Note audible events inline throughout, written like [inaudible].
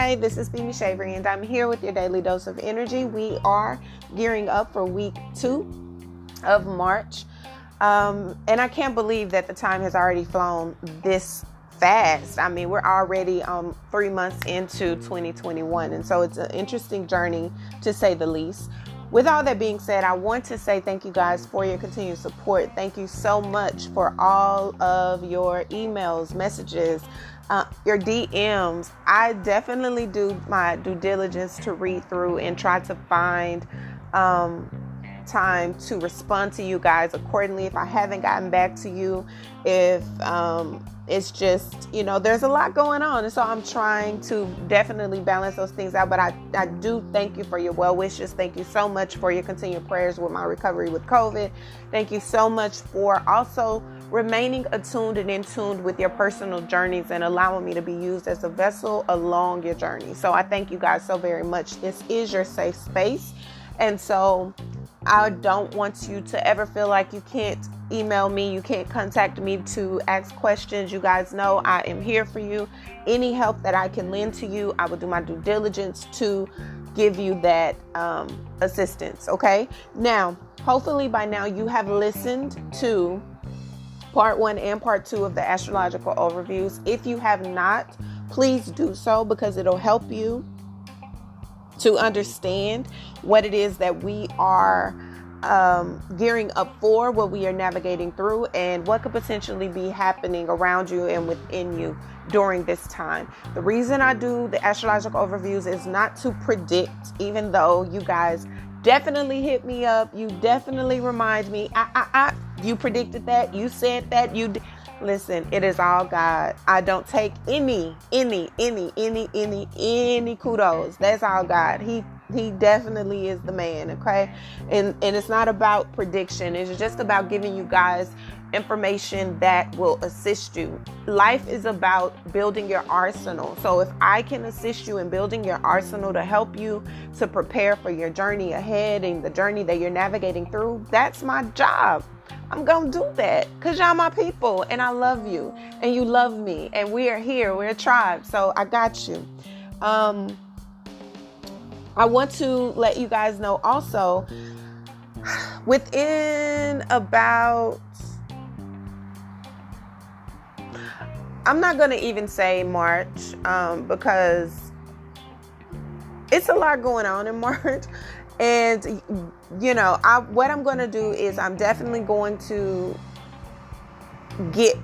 Hi, this is Phoebe Shavery, and I'm here with your daily dose of energy. We are gearing up for week two of March. Um, and I can't believe that the time has already flown this fast. I mean, we're already um, three months into 2021, and so it's an interesting journey to say the least. With all that being said, I want to say thank you guys for your continued support. Thank you so much for all of your emails, messages, uh, your DMs. I definitely do my due diligence to read through and try to find um, time to respond to you guys accordingly. If I haven't gotten back to you, if um, it's just you know there's a lot going on and so i'm trying to definitely balance those things out but i, I do thank you for your well wishes thank you so much for your continued prayers with my recovery with covid thank you so much for also remaining attuned and in tuned with your personal journeys and allowing me to be used as a vessel along your journey so i thank you guys so very much this is your safe space and so I don't want you to ever feel like you can't email me, you can't contact me to ask questions. You guys know I am here for you. Any help that I can lend to you, I will do my due diligence to give you that um, assistance. Okay. Now, hopefully by now you have listened to part one and part two of the astrological overviews. If you have not, please do so because it'll help you to understand what it is that we are um, gearing up for, what we are navigating through, and what could potentially be happening around you and within you during this time. The reason I do the astrological overviews is not to predict, even though you guys definitely hit me up. You definitely remind me. I, I, I you predicted that. You said that. You. D- Listen, it is all God. I don't take any, any, any, any, any, any kudos. That's all God. He he definitely is the man, okay? And and it's not about prediction. It's just about giving you guys information that will assist you. Life is about building your arsenal. So if I can assist you in building your arsenal to help you to prepare for your journey ahead and the journey that you're navigating through, that's my job. I'm going to do that because y'all my people and I love you and you love me and we are here. We're a tribe. So I got you. Um, I want to let you guys know also within about I'm not going to even say March um, because it's a lot going on in [laughs] March and you know, I what I'm going to do is I'm definitely going to get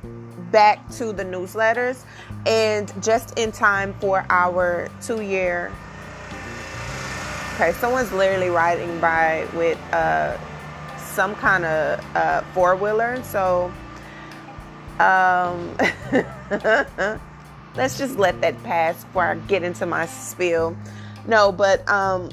back to the newsletters and just in time for our 2 year Okay, someone's literally riding by with uh, some kind of uh, four wheeler. So um, [laughs] let's just let that pass before I get into my spiel. No, but um,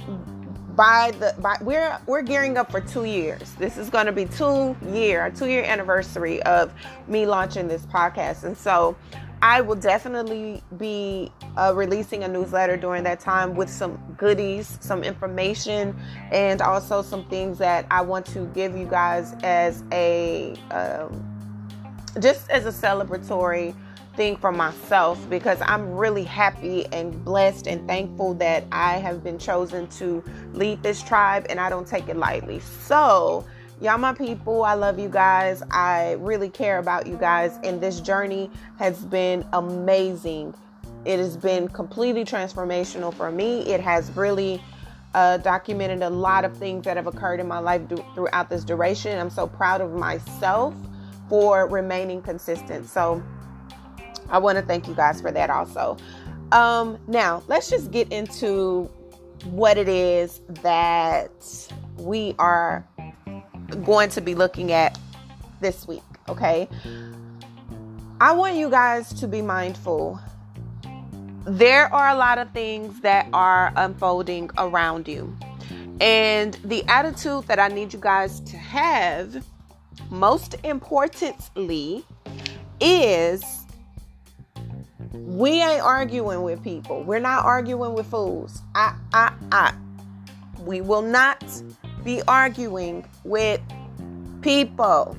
by the by we're we're gearing up for two years. This is going to be two year a two year anniversary of me launching this podcast, and so I will definitely be uh, releasing a newsletter during that time with some goodies, some information, and also some things that I want to give you guys as a um, just as a celebratory thing for myself because I'm really happy and blessed and thankful that I have been chosen to lead this tribe and I don't take it lightly. So, y'all, my people, I love you guys. I really care about you guys, and this journey has been amazing. It has been completely transformational for me. It has really uh, documented a lot of things that have occurred in my life do- throughout this duration. I'm so proud of myself for remaining consistent. So I want to thank you guys for that also. Um, now, let's just get into what it is that we are going to be looking at this week, okay? I want you guys to be mindful there are a lot of things that are unfolding around you. And the attitude that I need you guys to have, most importantly, is we ain't arguing with people. We're not arguing with fools. I, I, I. We will not be arguing with people.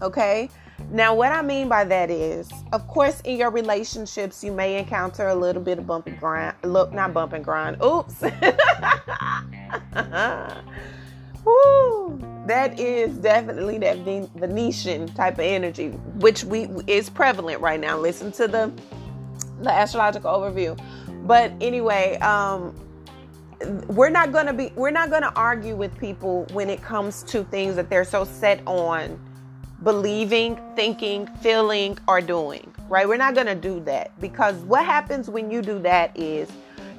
Okay? Now, what I mean by that is, of course, in your relationships, you may encounter a little bit of bumpy grind. Look, not bump and grind. Oops. [laughs] Woo. That is definitely that Venetian type of energy, which we is prevalent right now. Listen to the the astrological overview. But anyway, um, we're not gonna be we're not gonna argue with people when it comes to things that they're so set on believing, thinking, feeling, or doing, right? We're not to do that because what happens when you do that is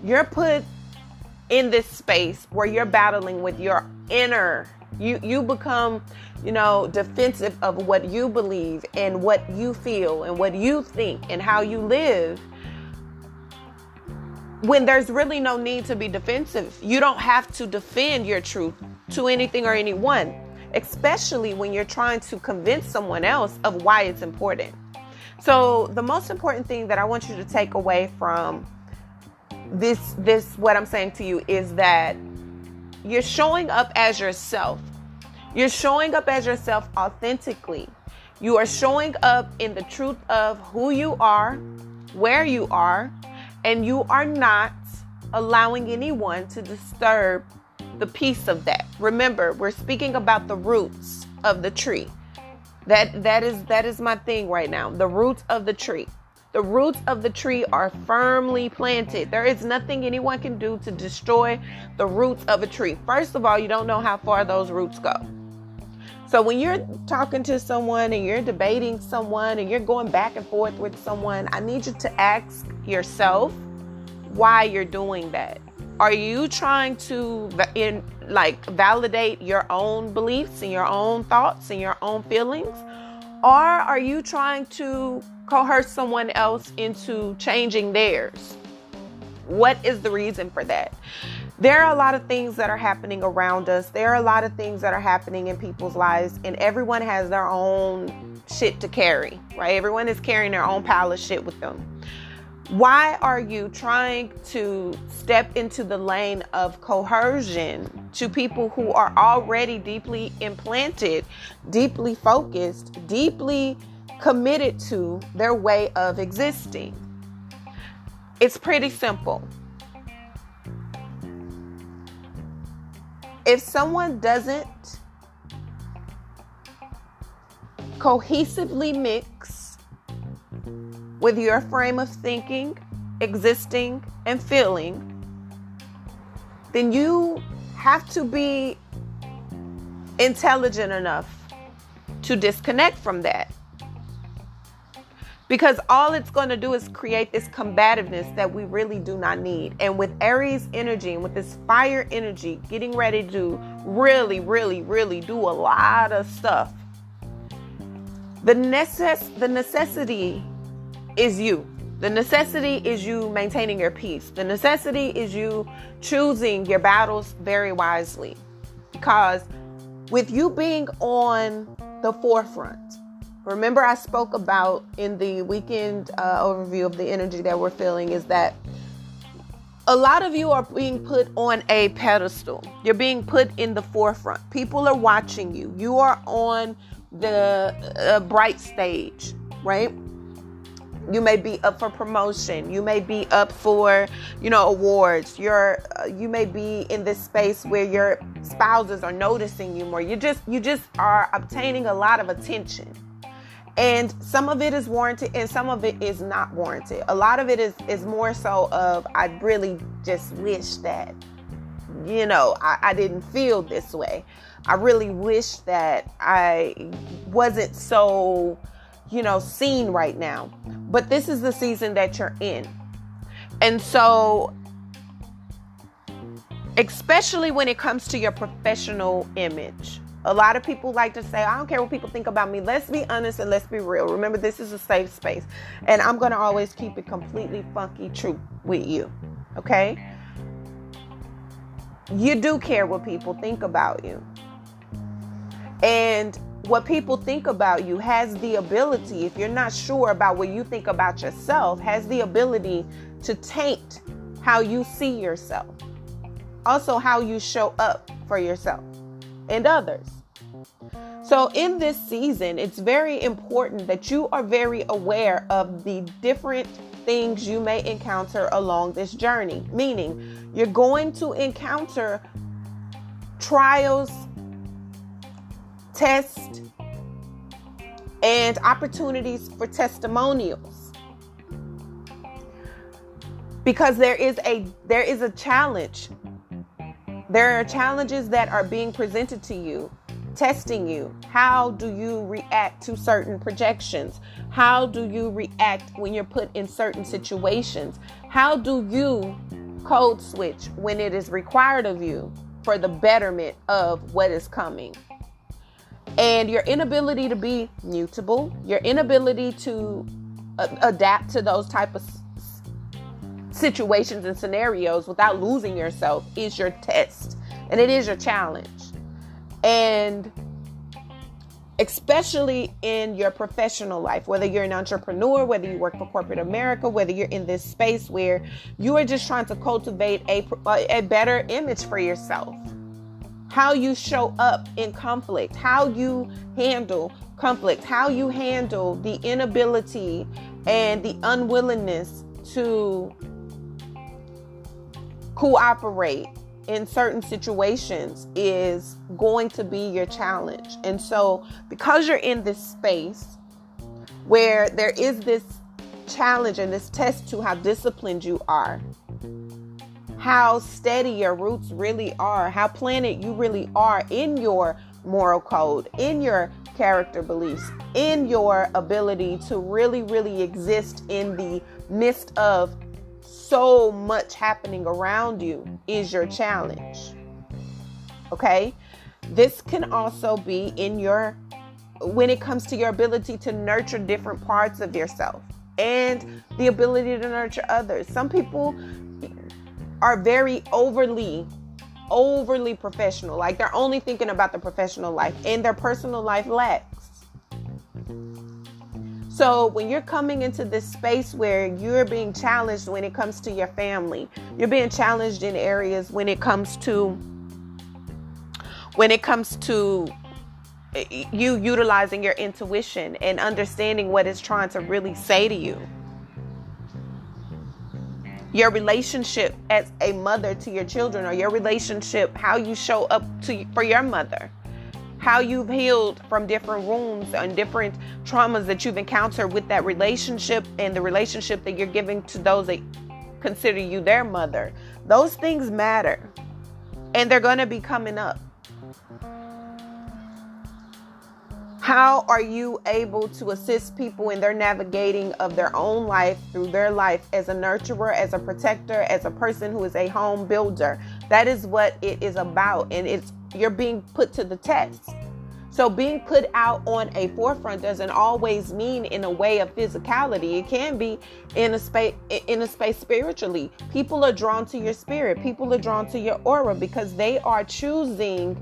you're put in this space where you're battling with your inner you you become you know defensive of what you believe and what you feel and what you think and how you live when there's really no need to be defensive you don't have to defend your truth to anything or anyone especially when you're trying to convince someone else of why it's important. So, the most important thing that I want you to take away from this this what I'm saying to you is that you're showing up as yourself. You're showing up as yourself authentically. You are showing up in the truth of who you are, where you are, and you are not allowing anyone to disturb the piece of that. Remember, we're speaking about the roots of the tree. That that is that is my thing right now. The roots of the tree. The roots of the tree are firmly planted. There is nothing anyone can do to destroy the roots of a tree. First of all, you don't know how far those roots go. So when you're talking to someone and you're debating someone and you're going back and forth with someone, I need you to ask yourself why you're doing that. Are you trying to in like validate your own beliefs and your own thoughts and your own feelings? Or are you trying to coerce someone else into changing theirs? What is the reason for that? There are a lot of things that are happening around us. There are a lot of things that are happening in people's lives, and everyone has their own shit to carry, right? Everyone is carrying their own pile of shit with them. Why are you trying to step into the lane of coercion to people who are already deeply implanted, deeply focused, deeply committed to their way of existing? It's pretty simple. If someone doesn't cohesively mix with your frame of thinking, existing, and feeling, then you have to be intelligent enough to disconnect from that. Because all it's going to do is create this combativeness that we really do not need. And with Aries energy and with this fire energy getting ready to really, really, really do a lot of stuff, the, necess- the necessity is you. The necessity is you maintaining your peace. The necessity is you choosing your battles very wisely. Because with you being on the forefront, remember I spoke about in the weekend uh, overview of the energy that we're feeling is that a lot of you are being put on a pedestal. You're being put in the forefront. People are watching you. You are on the uh, bright stage, right? you may be up for promotion you may be up for you know awards you're uh, you may be in this space where your spouses are noticing you more you just you just are obtaining a lot of attention and some of it is warranted and some of it is not warranted a lot of it is is more so of i really just wish that you know I, I didn't feel this way i really wish that i wasn't so you know, seen right now. But this is the season that you're in. And so, especially when it comes to your professional image, a lot of people like to say, I don't care what people think about me. Let's be honest and let's be real. Remember, this is a safe space. And I'm going to always keep it completely funky true with you. Okay? You do care what people think about you. And what people think about you has the ability, if you're not sure about what you think about yourself, has the ability to taint how you see yourself. Also, how you show up for yourself and others. So, in this season, it's very important that you are very aware of the different things you may encounter along this journey. Meaning, you're going to encounter trials, tests, and opportunities for testimonials. Because there is a there is a challenge. There are challenges that are being presented to you testing you. How do you react to certain projections? How do you react when you're put in certain situations? How do you code switch when it is required of you for the betterment of what is coming? And your inability to be mutable, your inability to uh, adapt to those type of situations and scenarios without losing yourself is your test and it is your challenge. And especially in your professional life, whether you're an entrepreneur, whether you work for corporate America, whether you're in this space where you are just trying to cultivate a, uh, a better image for yourself. How you show up in conflict, how you handle conflict, how you handle the inability and the unwillingness to cooperate in certain situations is going to be your challenge. And so, because you're in this space where there is this challenge and this test to how disciplined you are, how steady your roots really are, how planted you really are in your moral code, in your character beliefs, in your ability to really, really exist in the midst of so much happening around you is your challenge. Okay? This can also be in your when it comes to your ability to nurture different parts of yourself and the ability to nurture others. Some people are very overly overly professional. Like they're only thinking about the professional life and their personal life lacks. So, when you're coming into this space where you're being challenged when it comes to your family, you're being challenged in areas when it comes to when it comes to eh, you utilizing your intuition and understanding what it's trying to really say to you. Your relationship as a mother to your children or your relationship how you show up to for your mother how you've healed from different wounds and different traumas that you've encountered with that relationship and the relationship that you're giving to those that consider you their mother. Those things matter and they're going to be coming up. How are you able to assist people in their navigating of their own life through their life as a nurturer, as a protector, as a person who is a home builder? That is what it is about. And it's you're being put to the test. So being put out on a forefront doesn't always mean in a way of physicality. It can be in a space in a space spiritually. People are drawn to your spirit. People are drawn to your aura because they are choosing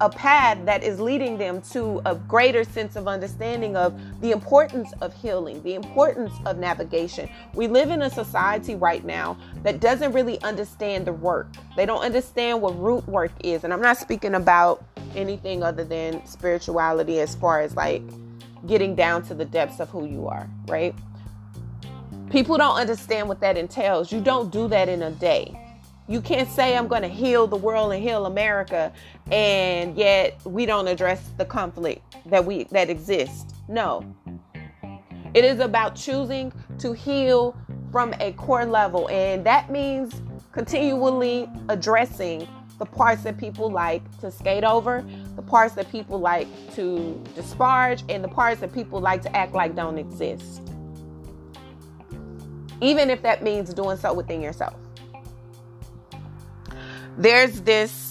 a path that is leading them to a greater sense of understanding of the importance of healing, the importance of navigation. We live in a society right now that doesn't really understand the work. They don't understand what root work is. And I'm not speaking about anything other than spirituality as far as like getting down to the depths of who you are, right? People don't understand what that entails. You don't do that in a day. You can't say I'm going to heal the world and heal America and yet we don't address the conflict that we that exists. No. It is about choosing to heal from a core level and that means continually addressing the parts that people like to skate over, the parts that people like to disparage, and the parts that people like to act like don't exist. Even if that means doing so within yourself. There's this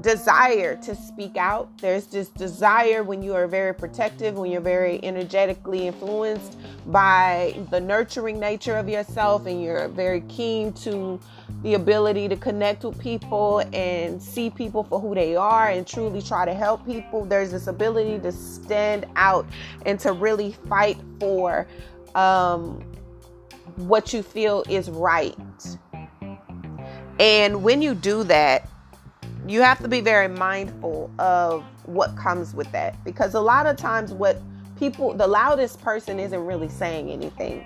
desire to speak out. There's this desire when you are very protective, when you're very energetically influenced by the nurturing nature of yourself, and you're very keen to the ability to connect with people and see people for who they are and truly try to help people. There's this ability to stand out and to really fight for um, what you feel is right. And when you do that, you have to be very mindful of what comes with that. Because a lot of times what people the loudest person isn't really saying anything.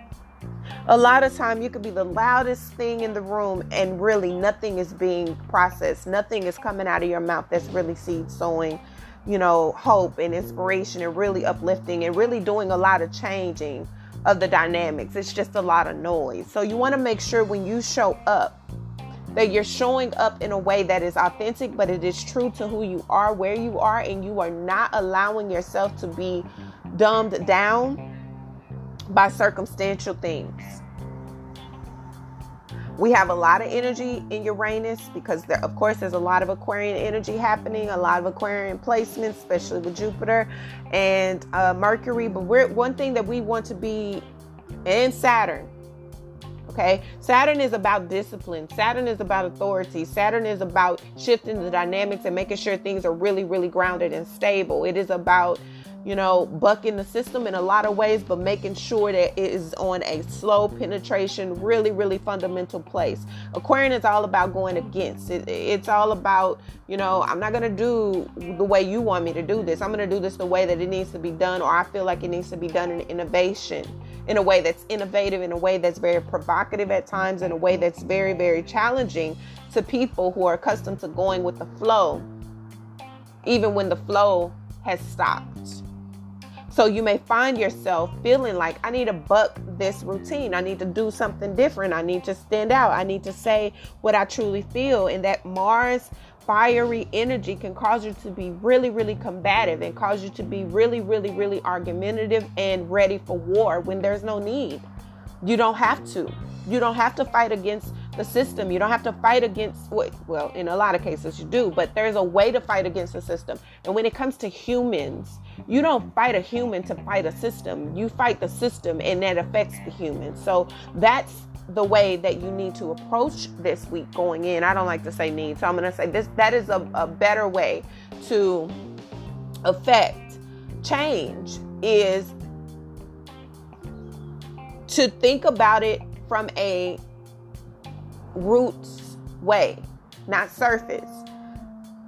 A lot of time you could be the loudest thing in the room and really nothing is being processed. Nothing is coming out of your mouth that's really seed sowing you know hope and inspiration and really uplifting and really doing a lot of changing of the dynamics. It's just a lot of noise. So you want to make sure when you show up that you're showing up in a way that is authentic but it is true to who you are where you are and you are not allowing yourself to be dumbed down by circumstantial things. We have a lot of energy in Uranus because, there, of course, there's a lot of Aquarian energy happening, a lot of Aquarian placements, especially with Jupiter and uh, Mercury. But we're one thing that we want to be, and Saturn. Okay, Saturn is about discipline. Saturn is about authority. Saturn is about shifting the dynamics and making sure things are really, really grounded and stable. It is about you know, bucking the system in a lot of ways, but making sure that it is on a slow penetration, really, really fundamental place. Aquarian is all about going against. It, it's all about, you know, I'm not going to do the way you want me to do this. I'm going to do this the way that it needs to be done, or I feel like it needs to be done in innovation, in a way that's innovative, in a way that's very provocative at times, in a way that's very, very challenging to people who are accustomed to going with the flow, even when the flow has stopped. So you may find yourself feeling like, I need to buck this routine. I need to do something different. I need to stand out. I need to say what I truly feel. And that Mars fiery energy can cause you to be really, really combative and cause you to be really, really, really argumentative and ready for war when there's no need. You don't have to. You don't have to fight against the system. You don't have to fight against, well, in a lot of cases you do, but there's a way to fight against the system. And when it comes to humans, you don't fight a human to fight a system. You fight the system and that affects the human. So that's the way that you need to approach this week going in. I don't like to say need, so I'm going to say this that is a, a better way to affect change is to think about it from a roots way, not surface.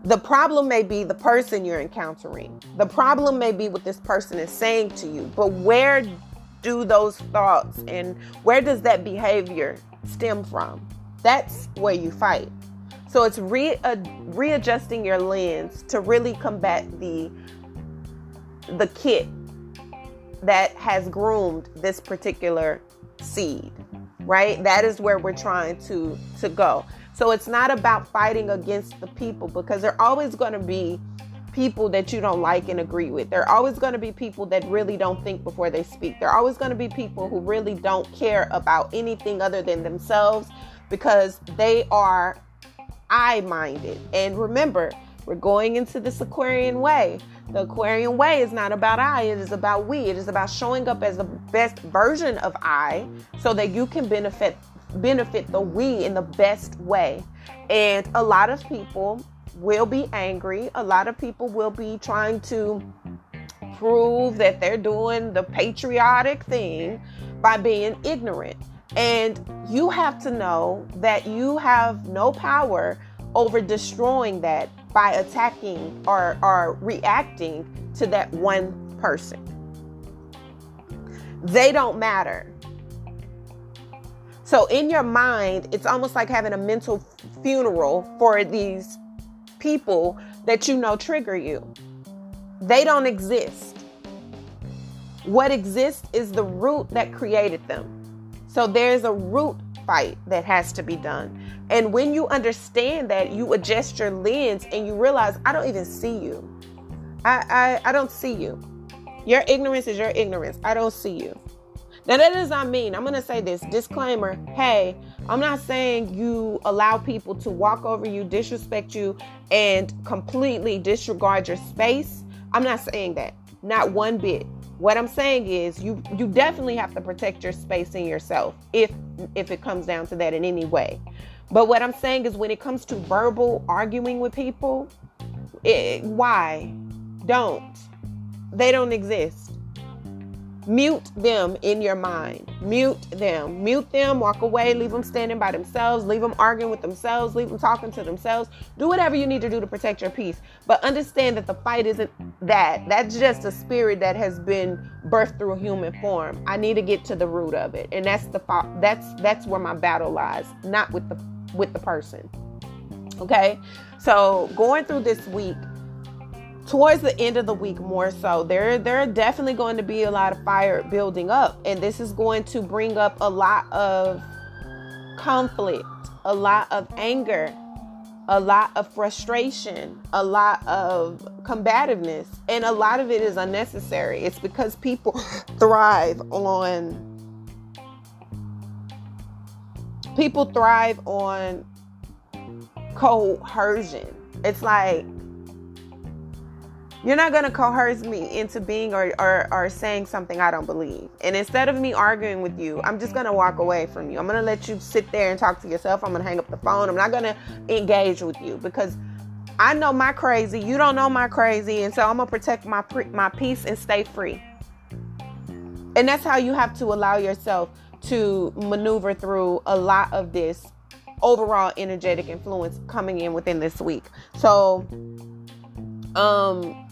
The problem may be the person you're encountering. The problem may be what this person is saying to you. But where do those thoughts and where does that behavior stem from? That's where you fight. So it's re- uh, readjusting your lens to really combat the the kit that has groomed this particular seed right that is where we're trying to to go so it's not about fighting against the people because they're always going to be people that you don't like and agree with there are always going to be people that really don't think before they speak there are always going to be people who really don't care about anything other than themselves because they are i minded and remember we're going into this aquarian way the Aquarian way is not about I, it is about we. It is about showing up as the best version of I so that you can benefit benefit the we in the best way. And a lot of people will be angry. A lot of people will be trying to prove that they're doing the patriotic thing by being ignorant. And you have to know that you have no power over destroying that by attacking or, or reacting to that one person. They don't matter. So, in your mind, it's almost like having a mental funeral for these people that you know trigger you. They don't exist. What exists is the root that created them. So, there's a root fight that has to be done. And when you understand that, you adjust your lens and you realize, I don't even see you. I, I, I don't see you. Your ignorance is your ignorance. I don't see you. Now, that does not mean, I'm going to say this disclaimer hey, I'm not saying you allow people to walk over you, disrespect you, and completely disregard your space. I'm not saying that. Not one bit. What I'm saying is you you definitely have to protect your space and yourself if if it comes down to that in any way. But what I'm saying is when it comes to verbal arguing with people, it, why? Don't. They don't exist. Mute them in your mind. Mute them. Mute them. Walk away. Leave them standing by themselves. Leave them arguing with themselves. Leave them talking to themselves. Do whatever you need to do to protect your peace. But understand that the fight isn't that. That's just a spirit that has been birthed through human form. I need to get to the root of it, and that's the that's that's where my battle lies, not with the with the person. Okay, so going through this week towards the end of the week more so there there are definitely going to be a lot of fire building up and this is going to bring up a lot of conflict a lot of anger a lot of frustration a lot of combativeness and a lot of it is unnecessary. It's because people [laughs] thrive on people thrive on coercion. It's like you're not going to coerce me into being or, or, or saying something I don't believe. And instead of me arguing with you, I'm just going to walk away from you. I'm going to let you sit there and talk to yourself. I'm going to hang up the phone. I'm not going to engage with you because I know my crazy. You don't know my crazy. And so I'm going to protect my, my peace and stay free. And that's how you have to allow yourself to maneuver through a lot of this overall energetic influence coming in within this week. So, um,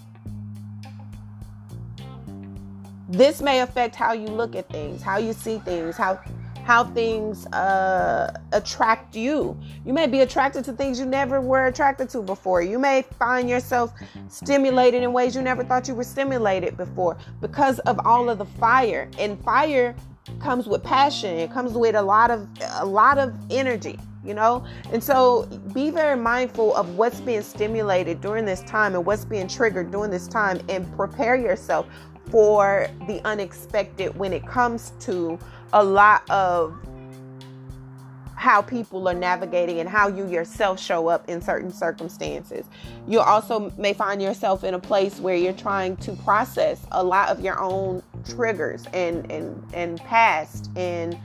this may affect how you look at things, how you see things, how how things uh, attract you. You may be attracted to things you never were attracted to before. You may find yourself stimulated in ways you never thought you were stimulated before because of all of the fire. And fire comes with passion. It comes with a lot of a lot of energy, you know? And so be very mindful of what's being stimulated during this time and what's being triggered during this time and prepare yourself for the unexpected when it comes to a lot of how people are navigating and how you yourself show up in certain circumstances. You also may find yourself in a place where you're trying to process a lot of your own triggers and and and past and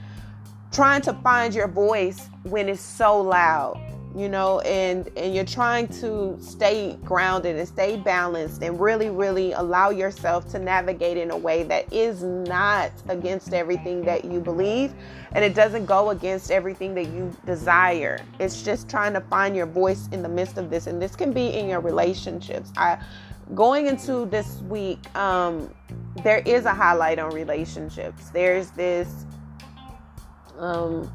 trying to find your voice when it's so loud you know and and you're trying to stay grounded and stay balanced and really really allow yourself to navigate in a way that is not against everything that you believe and it doesn't go against everything that you desire. It's just trying to find your voice in the midst of this and this can be in your relationships. I going into this week um there is a highlight on relationships. There's this um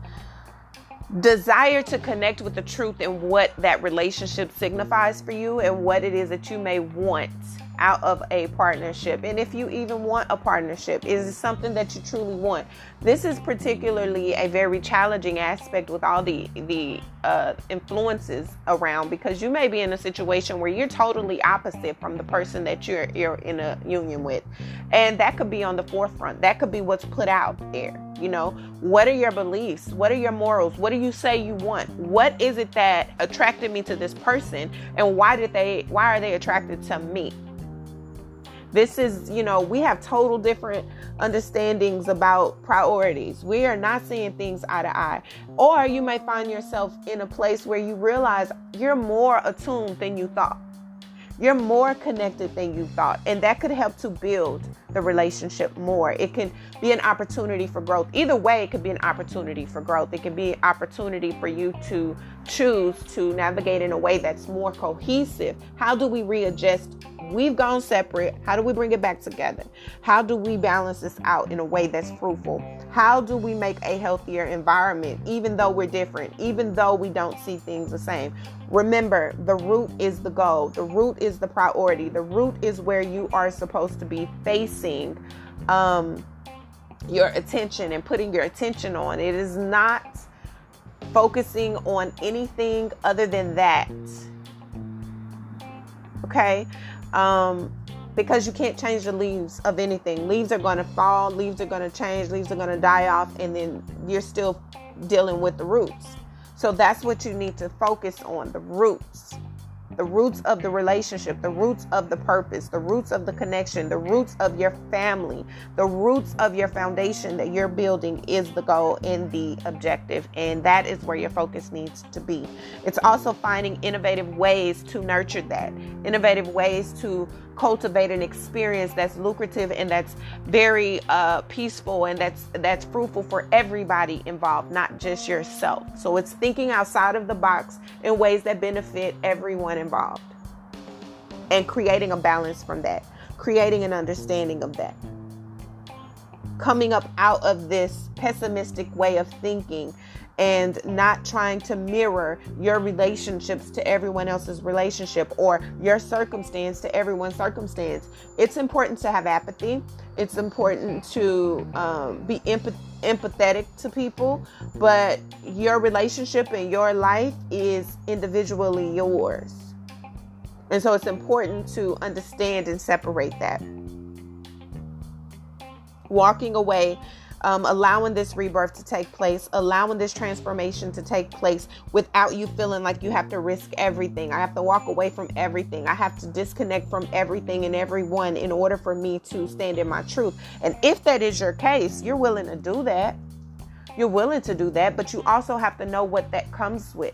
desire to connect with the truth and what that relationship signifies for you and what it is that you may want out of a partnership. And if you even want a partnership is it something that you truly want? This is particularly a very challenging aspect with all the the uh, influences around because you may be in a situation where you're totally opposite from the person that you're you're in a union with. And that could be on the forefront. That could be what's put out there you know what are your beliefs what are your morals what do you say you want what is it that attracted me to this person and why did they why are they attracted to me this is, you know, we have total different understandings about priorities. We are not seeing things eye to eye. Or you may find yourself in a place where you realize you're more attuned than you thought. You're more connected than you thought. And that could help to build the relationship more. It can be an opportunity for growth. Either way, it could be an opportunity for growth. It can be an opportunity for you to choose to navigate in a way that's more cohesive. How do we readjust We've gone separate. How do we bring it back together? How do we balance this out in a way that's fruitful? How do we make a healthier environment, even though we're different, even though we don't see things the same? Remember, the root is the goal, the root is the priority, the root is where you are supposed to be facing um, your attention and putting your attention on. It is not focusing on anything other than that. Okay? um, because you can't change the leaves of anything. Leaves are going to fall, leaves are going to change, leaves are going to die off, and then you're still dealing with the roots. So that's what you need to focus on the roots the roots of the relationship, the roots of the purpose, the roots of the connection, the roots of your family, the roots of your foundation that you're building is the goal and the objective. And that is where your focus needs to be. It's also finding innovative ways to nurture that, innovative ways to cultivate an experience that's lucrative and that's very uh, peaceful and that's that's fruitful for everybody involved, not just yourself. So it's thinking outside of the box in ways that benefit everyone involved, and creating a balance from that, creating an understanding of that coming up out of this pessimistic way of thinking and not trying to mirror your relationships to everyone else's relationship or your circumstance to everyone's circumstance. It's important to have apathy. It's important to um, be empath- empathetic to people, but your relationship and your life is individually yours. And so it's important to understand and separate that. Walking away um, allowing this rebirth to take place, allowing this transformation to take place without you feeling like you have to risk everything. I have to walk away from everything. I have to disconnect from everything and everyone in order for me to stand in my truth. And if that is your case, you're willing to do that. You're willing to do that, but you also have to know what that comes with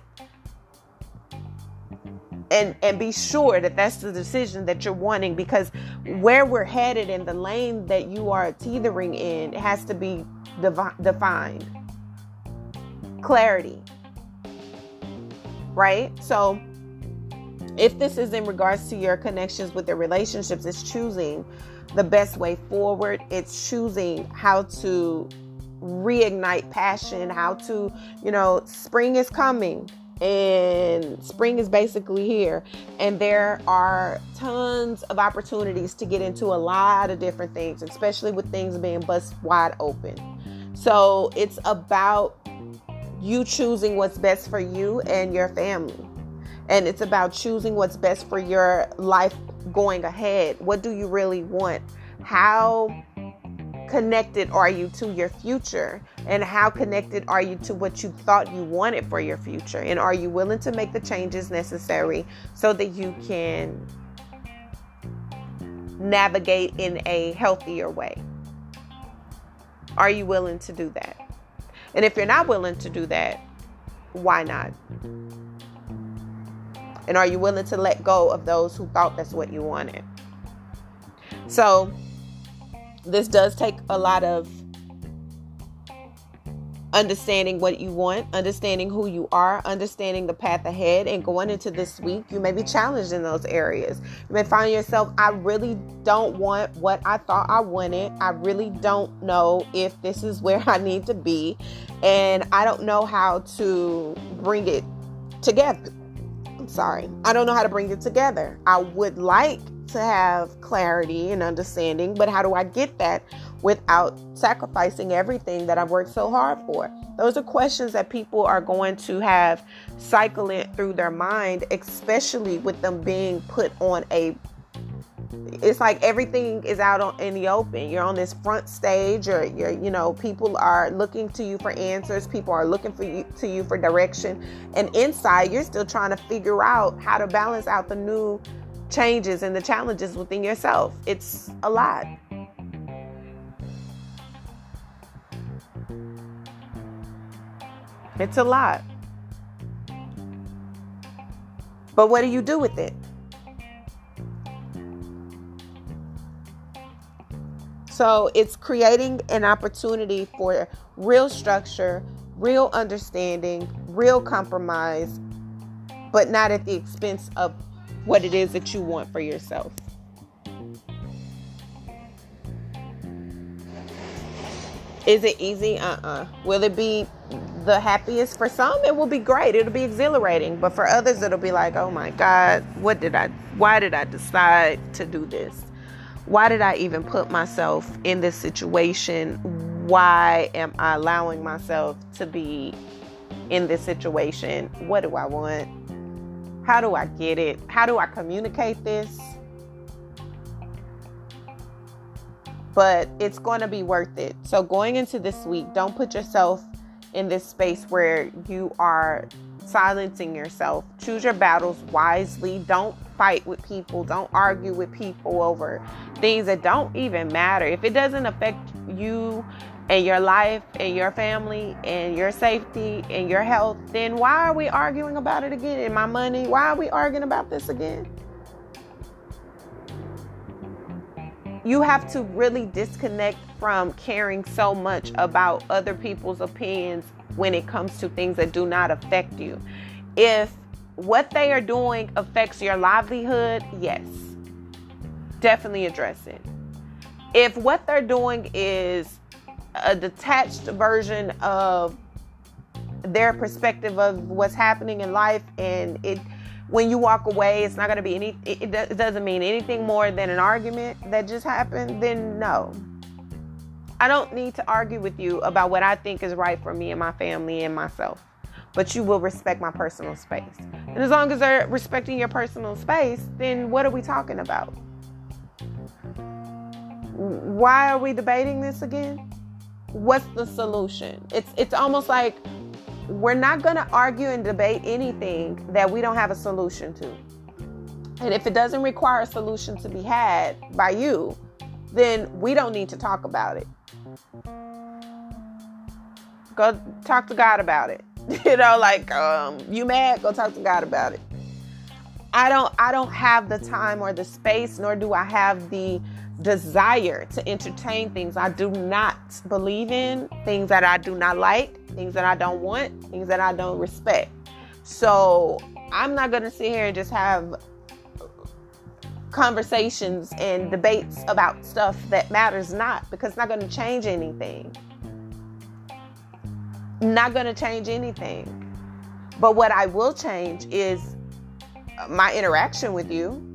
and and be sure that that's the decision that you're wanting because where we're headed in the lane that you are teetering in has to be devi- defined. Clarity. Right? So if this is in regards to your connections with your relationships it's choosing the best way forward. It's choosing how to reignite passion how to you know spring is coming and spring is basically here. And there are tons of opportunities to get into a lot of different things especially with things being bust wide open. So it's about you choosing what's best for you and your family. And it's about choosing what's best for your life going ahead. What do you really want? How connected are you to your future? And how connected are you to what you thought you wanted for your future? And are you willing to make the changes necessary so that you can navigate in a healthier way? Are you willing to do that? And if you're not willing to do that why not? And are you willing to let go of those who thought that's what you wanted? So this does take a lot of understanding what you want, understanding who you are, understanding the path ahead, and going into this week, you may be challenged in those areas. You may find yourself, I really don't want what I thought I wanted. I really don't know if this is where I need to be, and I don't know how to bring it together. I'm sorry, I don't know how to bring it together. I would like to have clarity and understanding, but how do I get that without sacrificing everything that I've worked so hard for? Those are questions that people are going to have cycling through their mind, especially with them being put on a it's like everything is out on, in the open. You're on this front stage, or you're, you know, people are looking to you for answers. People are looking for you to you for direction, and inside, you're still trying to figure out how to balance out the new changes and the challenges within yourself. It's a lot. It's a lot. But what do you do with it? So it's creating an opportunity for real structure, real understanding, real compromise, but not at the expense of what it is that you want for yourself. Is it easy? Uh uh-uh. uh Will it be the happiest? For some, it will be great. It'll be exhilarating. But for others, it'll be like, oh my God, what did I, why did I decide to do this? Why did I even put myself in this situation? Why am I allowing myself to be in this situation? What do I want? How do I get it? How do I communicate this? But it's going to be worth it. So, going into this week, don't put yourself in this space where you are silencing yourself. Choose your battles wisely. Don't fight with people. Don't argue with people over things that don't even matter. If it doesn't affect you and your life and your family and your safety and your health, then why are we arguing about it again? And my money, why are we arguing about this again? you have to really disconnect from caring so much about other people's opinions when it comes to things that do not affect you. If what they are doing affects your livelihood, yes, definitely address it. If what they're doing is a detached version of their perspective of what's happening in life and it when you walk away it's not going to be any it, it doesn't mean anything more than an argument that just happened then no. I don't need to argue with you about what i think is right for me and my family and myself but you will respect my personal space. And as long as they're respecting your personal space then what are we talking about? Why are we debating this again what's the solution it's it's almost like we're not going to argue and debate anything that we don't have a solution to. And if it doesn't require a solution to be had by you, then we don't need to talk about it. Go talk to God about it. [laughs] you know, like um, you mad? Go talk to God about it. I don't I don't have the time or the space, nor do I have the desire to entertain things I do not believe in, things that I do not like, things that I don't want, things that I don't respect. So I'm not going to sit here and just have conversations and debates about stuff that matters not because it's not going to change anything. Not going to change anything. But what I will change is my interaction with you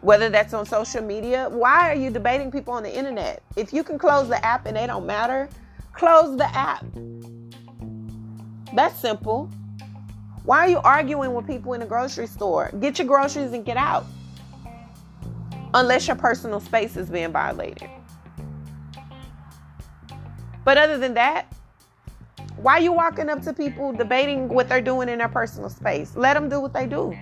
whether that's on social media. Why are you debating people on the internet? If you can close the app and they don't matter, close the app. That's simple. Why are you arguing with people in the grocery store? Get your groceries and get out. Unless your personal space is being violated. But other than that, why are you walking up to people debating what they're doing in their personal space? Let them do what they do.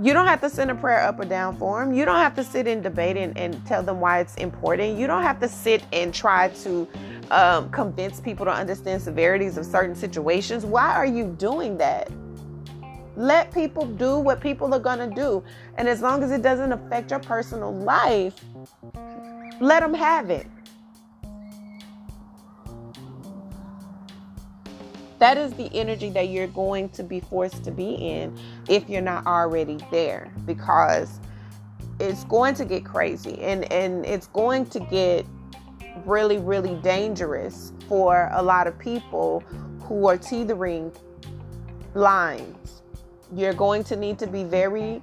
You don't have to send a prayer up or down for them. You don't have to sit and debate and, and tell them why it's important. You don't have to sit and try to um, convince people to understand severities of certain situations. Why are you doing that? Let people do what people are going to do. And as long as it doesn't affect your personal life, let them have it. That is the energy that you're going to be forced to be in if you're not already there because it's going to get crazy and and it's going to get really really dangerous for a lot of people who are teetering lines. You're going to need to be very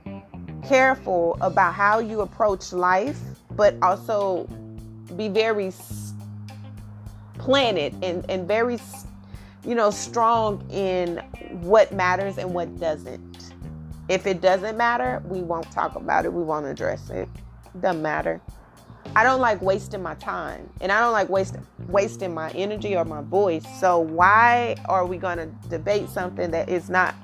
careful about how you approach life, but also be very planted and, and very you know, strong in what matters and what doesn't. If it doesn't matter, we won't talk about it. We won't address it. Doesn't matter. I don't like wasting my time and I don't like wasting wasting my energy or my voice. So why are we going to debate something that is not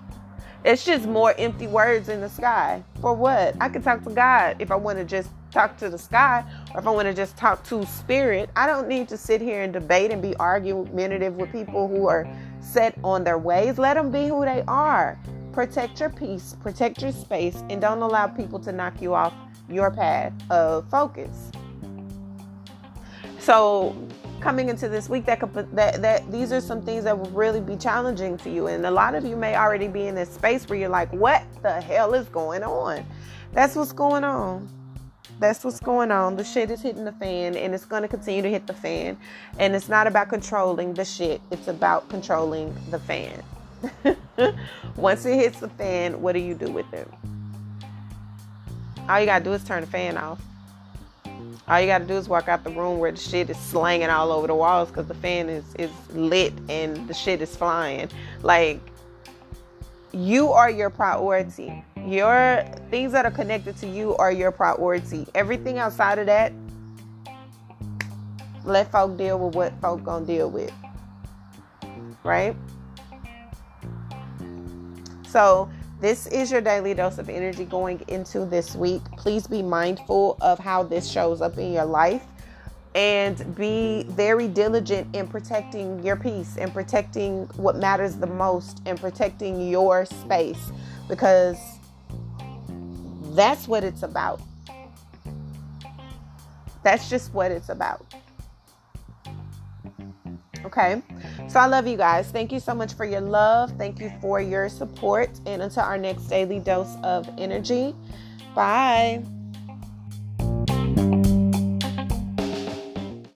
it's just more empty words in the sky. For what? I could talk to God if I want to just talk to the sky or if I want to just talk to spirit. I don't need to sit here and debate and be argumentative with people who are set on their ways. Let them be who they are. Protect your peace, protect your space, and don't allow people to knock you off your path of focus. So, coming into this week that could that that these are some things that will really be challenging to you and a lot of you may already be in this space where you're like what the hell is going on that's what's going on that's what's going on. The shit is hitting the fan and it's going to continue to hit the fan. And it's not about controlling the shit. It's about controlling the fan. [laughs] Once it hits the fan what do you do with it? All you got to do is turn the fan off. All you got to do is walk out the room where the shit is slanging all over the walls because the fan is, is lit and the shit is flying. Like, you are your priority. Your things that are connected to you are your priority. Everything outside of that, let folk deal with what folk gonna deal with. Right? So this is your daily dose of energy going into this week. Please be mindful of how this shows up in your life and be very diligent in protecting your peace and protecting what matters the most and protecting your space because that's what it's about. That's just what it's about. Okay. So I love you guys. Thank you so much for your love. Thank you for your support. And until our next daily dose of energy, bye.